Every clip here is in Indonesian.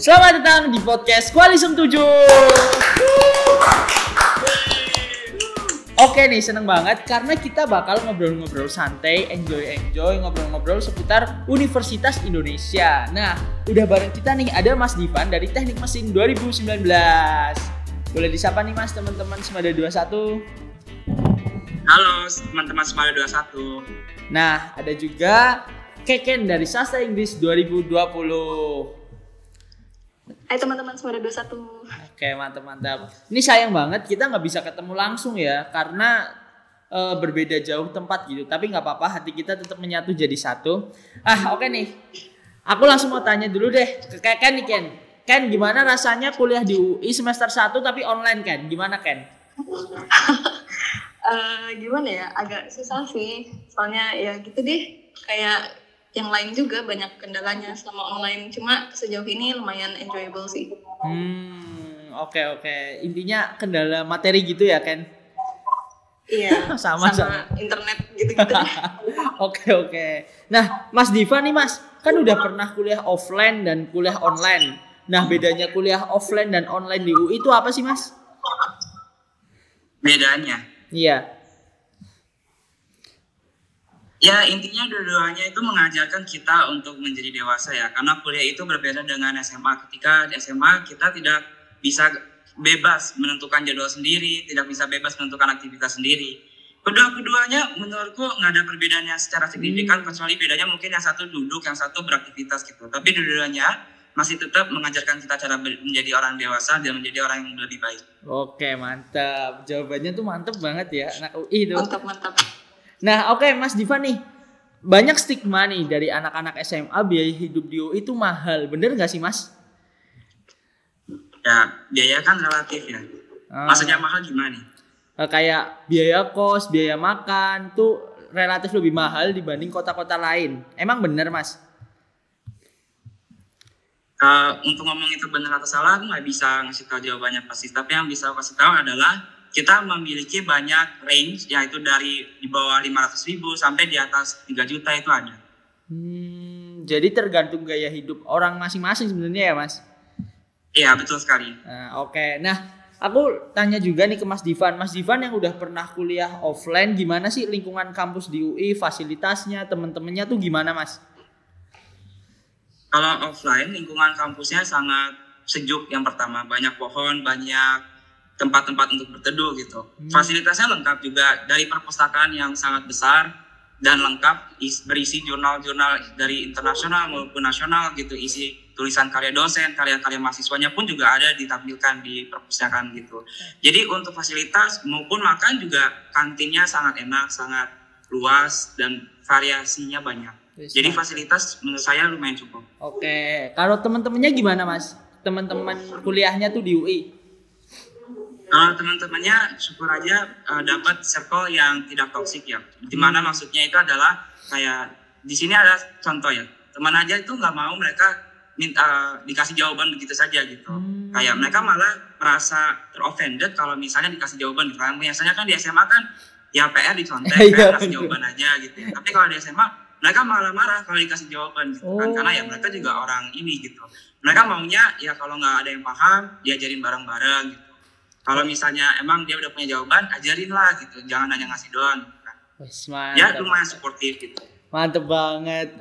Selamat datang di podcast Koalisem 7. Oke nih, seneng banget karena kita bakal ngobrol-ngobrol santai, enjoy-enjoy, ngobrol-ngobrol seputar Universitas Indonesia. Nah, udah bareng kita nih ada Mas Divan dari Teknik Mesin 2019. Boleh disapa nih Mas teman-teman Semada 21. Halo teman-teman Semada 21. Nah, ada juga Keken dari Sastra Inggris 2020. Hai teman-teman Semada 21 Oke mantap mantap. Ini sayang banget kita nggak bisa ketemu langsung ya karena eh, berbeda jauh tempat gitu. Tapi nggak apa-apa hati kita tetap menyatu jadi satu. Ah oke nih. Aku langsung mau tanya dulu deh ke Ken Ken nih Ken. Ken gimana rasanya kuliah di UI semester 1 tapi online Ken? Gimana Ken? Eh, Gimana ya, agak susah sih Soalnya ya gitu deh Kayak yang lain juga banyak kendalanya selama online Cuma sejauh ini lumayan enjoyable sih Hmm oke oke. Intinya kendala materi gitu ya Ken? Iya, Sama, sama, internet gitu-gitu deh. Oke oke. Nah Mas Diva nih Mas kan udah pernah kuliah offline dan kuliah online. Nah bedanya kuliah offline dan online di UI itu apa sih Mas? Bedanya. Iya. Ya intinya dua-duanya itu mengajarkan kita untuk menjadi dewasa ya. Karena kuliah itu berbeda dengan SMA. Ketika di SMA kita tidak bisa bebas menentukan jadwal sendiri, tidak bisa bebas menentukan aktivitas sendiri. Kedua-keduanya menurutku nggak ada perbedaannya secara signifikan kecuali bedanya mungkin yang satu duduk, yang satu beraktivitas gitu. Tapi dua-duanya masih tetap mengajarkan kita cara menjadi orang dewasa dan menjadi orang yang lebih baik. Oke mantap. Jawabannya tuh mantep banget ya anak UI itu. Mantap-mantap Nah oke Mas Diva nih banyak stigma nih dari anak-anak SMA biaya hidup di UI itu mahal. Bener nggak sih Mas? Ya biaya kan relatif ya. Ah. Maksudnya mahal gimana nih? Eh, kayak biaya kos, biaya makan tuh relatif lebih mahal dibanding kota-kota lain. Emang bener Mas? Uh, untuk ngomong itu benar atau salah aku nggak bisa ngasih tahu jawabannya pasti tapi yang bisa aku kasih tahu adalah kita memiliki banyak range yaitu dari di bawah 500 ribu sampai di atas 3 juta itu ada Hmm, jadi tergantung gaya hidup orang masing-masing sebenarnya ya Mas. iya betul sekali Nah, oke. Nah, aku tanya juga nih ke Mas Divan. Mas Divan yang udah pernah kuliah offline, gimana sih lingkungan kampus di UI, fasilitasnya, temen-temennya tuh gimana Mas? kalau offline lingkungan kampusnya sangat sejuk yang pertama banyak pohon banyak tempat-tempat untuk berteduh gitu Hmm. fasilitasnya lengkap juga dari perpustakaan yang sangat besar dan lengkap is- berisi jurnal-jurnal dari internasional maupun nasional gitu isi tulisan karya dosen karya-karya mahasiswanya pun juga ada ditampilkan di perpustakaan gitu jadi untuk fasilitas maupun makan juga kantinnya sangat enak sangat luas dan variasinya banyak jadi fasilitas menurut saya lumayan cukup Oke, kalau temen-temennya gimana Mas? Teman-teman kuliahnya tuh di UI. Kalau teman-temannya syukur aja eh, dapat circle yang tidak toksik ya. Di mana maksudnya itu adalah kayak di sini ada contoh ya. Teman aja itu nggak mau mereka minta dikasih jawaban begitu saja gitu. Hmm. Kayak mereka malah merasa teroffended kalau misalnya dikasih jawaban gitu. Kan biasanya kan di SMA kan ya PR dicontek, Iya, PR kasih jawaban aja gitu. Tapi kalau di SMA mereka malah marah kalau dikasih jawaban gitu kan Oh. karena ya mereka juga orang ini gitu. Mereka maunya ya kalau nggak ada yang paham diajarin bareng-bareng gitu. Kalau misalnya emang dia udah punya jawaban, ajarin lah gitu. Jangan hanya ngasih doang. gitu kan. Wes, Ya lumayan suportif gitu. Mantep banget.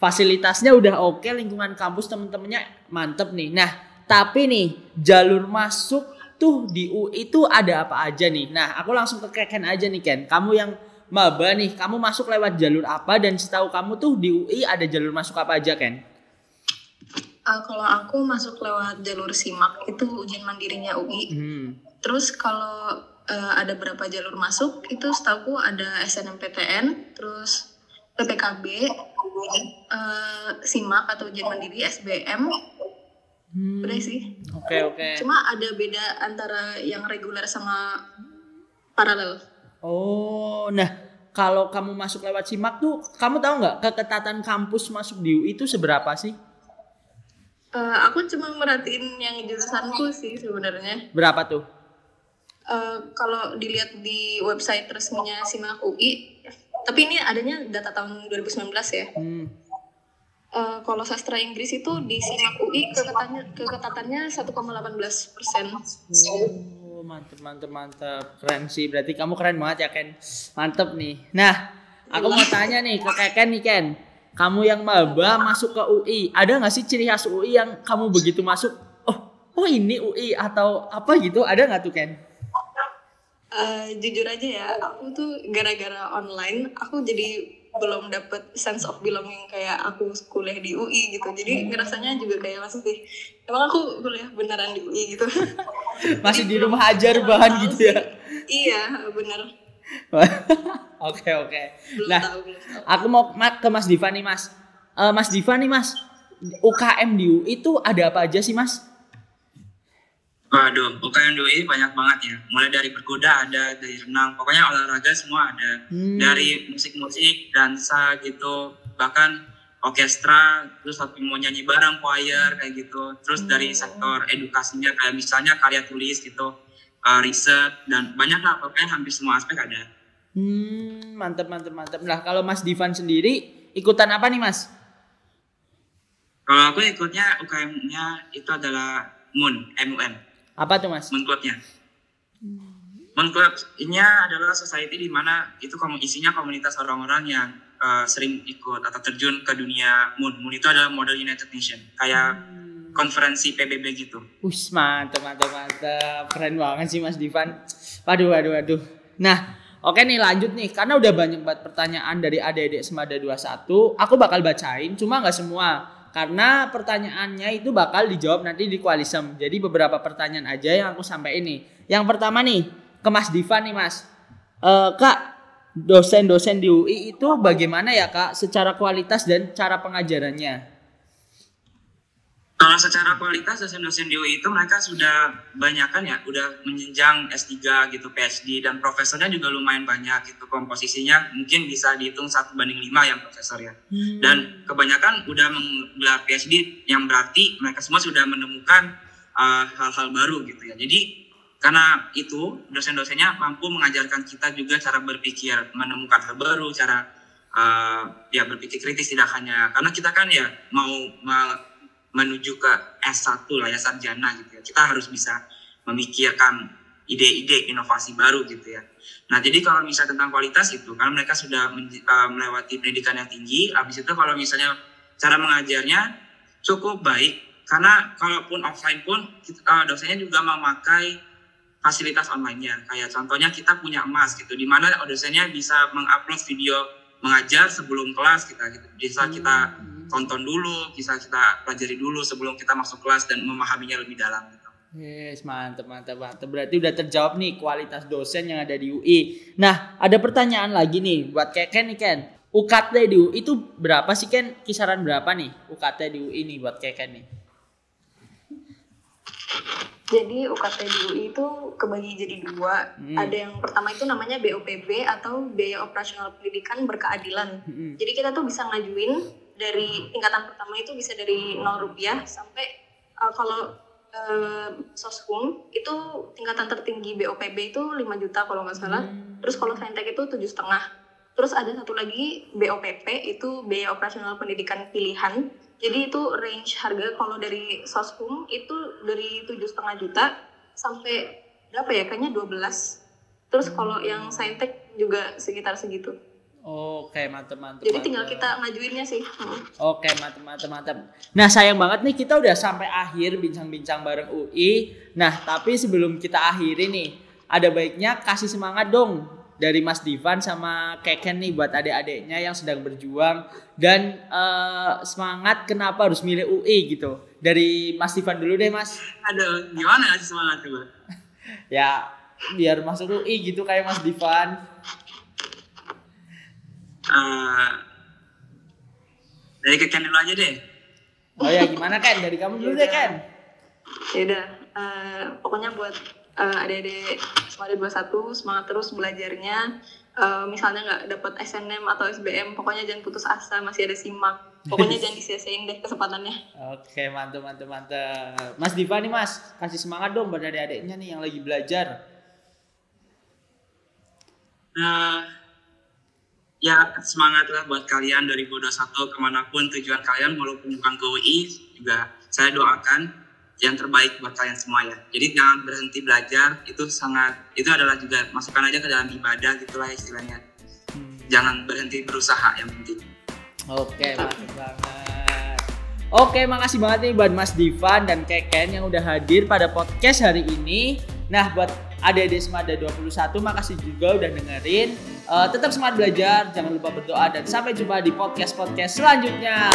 Fasilitasnya udah oke, lingkungan kampus temen-temennya mantep nih. Nah, tapi nih jalur masuk tuh di UI itu ada apa aja nih? Nah, aku langsung ke Ken aja nih Ken. Kamu yang maba nih, kamu masuk lewat jalur apa dan setahu kamu tuh di UI ada jalur masuk apa aja Ken? Eh, Kalau aku masuk lewat jalur SIMAK itu ujian mandirinya UI Hmm. Terus kalau eh, ada berapa jalur masuk itu setahu ada SNMPTN, terus PPKB, eh, SIMAK atau ujian mandiri, SBM, Hmm. udah sih. Oke oke. Cuma ada beda antara yang reguler sama paralel. Oh, nah kalau kamu masuk lewat simak tuh, kamu tahu nggak keketatan kampus masuk di UI itu seberapa sih? Eh, aku cuma merhatiin yang jurusanku sih sebenarnya. Berapa tuh? Eh, kalau dilihat di website resminya SIMAK UI, tapi ini adanya data tahun 2019 ya. Hmm. Eh, kalau sastra Inggris itu di SIMAK UI keketatannya keketatannya 1,18 persen. Oh, mantep mantep mantep. Keren sih. Berarti kamu keren banget ya Ken. Mantep nih. Nah, aku mau tanya nih ke Ken nih Ken. Kamu yang maba masuk ke UI, ada nggak sih ciri khas UI yang kamu begitu masuk? Oh, oh ini UI atau apa gitu? Ada nggak tuh Ken? Eh, jujur aja ya, aku tuh gara-gara online, aku jadi belum dapet sense of belonging kayak aku kuliah di UI gitu. Jadi ngerasanya juga kayak masih emang aku kuliah beneran di UI gitu. Masih di rumah aja rebahan gitu ya? iya, bener. Oke oke. Belum Nah, tahu, aku mau ma- ke Mas Diva nih Mas. Eh, Mas Diva nih Mas, UKM di UI itu ada apa aja sih Mas? Waduh, UKM UI banyak banget ya. Mulai dari berkuda ada, dari renang, pokoknya olahraga semua ada. Hmm. Dari musik-musik, dansa gitu, bahkan orkestra, terus tapi mau nyanyi bareng, choir kayak gitu. Terus dari sektor edukasinya kayak misalnya karya tulis gitu, uh, riset dan banyak lah pokoknya hampir semua aspek ada. Hmm, mantep mantep mantep. Nah, kalau Mas Divan sendiri ikutan apa nya Mas? Kalau aku ikutnya UKM-nya itu adalah MUN, MUN. Apa tuh Mas? Moon Club-nya. Moon Club ini adalah society di mana itu isinya komunitas orang-orang yang uh, sering ikut atau terjun ke dunia Moon. Moon itu adalah model United Nation, kayak konferensi PBB gitu. Wih, mantep mantep mantep. Keren banget sih Mas Divan. Waduh waduh waduh. Nah, oke nih lanjut nih karena udah banyak banget pertanyaan dari adik-adik Semada 21. Aku bakal bacain, cuma nggak semua. Karena pertanyaannya itu bakal dijawab nanti di Kualisem. Jadi beberapa pertanyaan aja yang aku sampai ini. Yang pertama nih ke Mas Divan nih Mas. Eh, Kak, dosen-dosen di UI itu bagaimana ya Kak secara kualitas dan cara pengajarannya? Kalau secara kualitas dosen-dosen di UI itu mereka sudah banyakan ya, udah menjenjang S3 gitu, PhD dan profesornya juga lumayan banyak gitu komposisinya mungkin bisa dihitung satu banding lima yang profesor ya. Dan kebanyakan udah menggelar PhD yang berarti mereka semua sudah menemukan uh, hal-hal baru gitu ya. Jadi karena itu dosen-dosennya mampu mengajarkan kita juga cara berpikir, menemukan hal baru, cara uh, ya berpikir kritis tidak hanya karena kita kan ya mau menuju ke S1 lah ya sarjana gitu ya. Kita harus bisa memikirkan ide-ide inovasi baru gitu ya. Nah, jadi kalau misalnya tentang kualitas itu karena mereka sudah uh, melewati pendidikan yang tinggi, habis itu kalau misalnya cara mengajarnya cukup baik karena kalaupun offline pun uh, dosennya juga memakai fasilitas online-nya. Kayak contohnya kita punya emas gitu di mana dosennya bisa mengupload video mengajar sebelum kelas kita gitu. Bisa kita tonton dulu, bisa kita pelajari dulu sebelum kita masuk kelas dan memahaminya lebih dalam gitu. Yes, mantep, mantep, mantep. Berarti udah terjawab nih kualitas dosen yang ada di UI. Nah, ada pertanyaan lagi nih buat kayak Ken nih Ken. UKT di UI itu berapa sih Ken? Kisaran berapa nih UKT di UI nih buat kayak Ken nih? Jadi UKT di UI itu kebagi jadi dua. Hmm. Ada yang pertama itu namanya BOPB atau Biaya Operasional Pendidikan Berkeadilan. Mm-mm. Jadi kita tuh bisa ngajuin dari tingkatan pertama itu bisa dari 0 rupiah sampai uh, kalau uh, soshum itu tingkatan tertinggi BOPB itu 5 juta kalau nggak salah. Terus kalau saintek itu tujuh setengah. Terus ada satu lagi BOPP itu biaya operasional pendidikan pilihan. Jadi itu range harga kalau dari soshum itu dari tujuh setengah juta sampai berapa ya? Kayaknya 12. Terus kalau yang saintek juga sekitar segitu. Oke, mantep, mantep. Jadi mantep. tinggal kita ngajuinnya sih. Hmm. Oke, mantep, mantep, mantep. Nah, sayang banget nih kita udah sampai akhir bincang-bincang bareng UI. Nah, tapi sebelum kita akhiri nih, ada baiknya kasih semangat dong dari Mas Divan sama Keken nih buat adik-adiknya yang sedang berjuang dan eh, semangat kenapa harus milih UI gitu. Dari Mas Divan dulu deh, Mas. Aduh, gimana ngasih semangat coba? Ya, biar masuk UI gitu kayak Mas Divan. Eh, dari keken dulu aja deh. Oh ya, gimana Ken? Dari kamu dulu deh, Ken. Ya udah, eh, pokoknya buat eh, adik-adik Semada 21 semangat terus belajarnya. Eh, misalnya nggak dapat SNM atau SBM, pokoknya jangan putus asa, masih ada simak. Pokoknya jangan disia-siain deh kesempatannya. Oke, mantap, mantap, mantap. Mas Diva nih, Mas. Kasih semangat dong buat adik-adiknya nih yang lagi belajar. Nah, ya semangatlah buat kalian 2021 ke mana pun tujuan kalian walaupun bukan ke UI juga saya doakan yang terbaik buat kalian semua ya. Jadi jangan berhenti belajar itu sangat itu adalah juga masukkan aja ke dalam ibadah gitulah istilahnya. Jangan berhenti berusaha yang penting. Oke, mantap banget. Oke, makasih banget nih buat Mas Divan dan Keken yang udah hadir pada podcast hari ini. Nah, buat adik-adik Semada 21, makasih juga udah dengerin. Uh, tetap semangat belajar, jangan lupa berdoa dan sampai jumpa di podcast-podcast selanjutnya.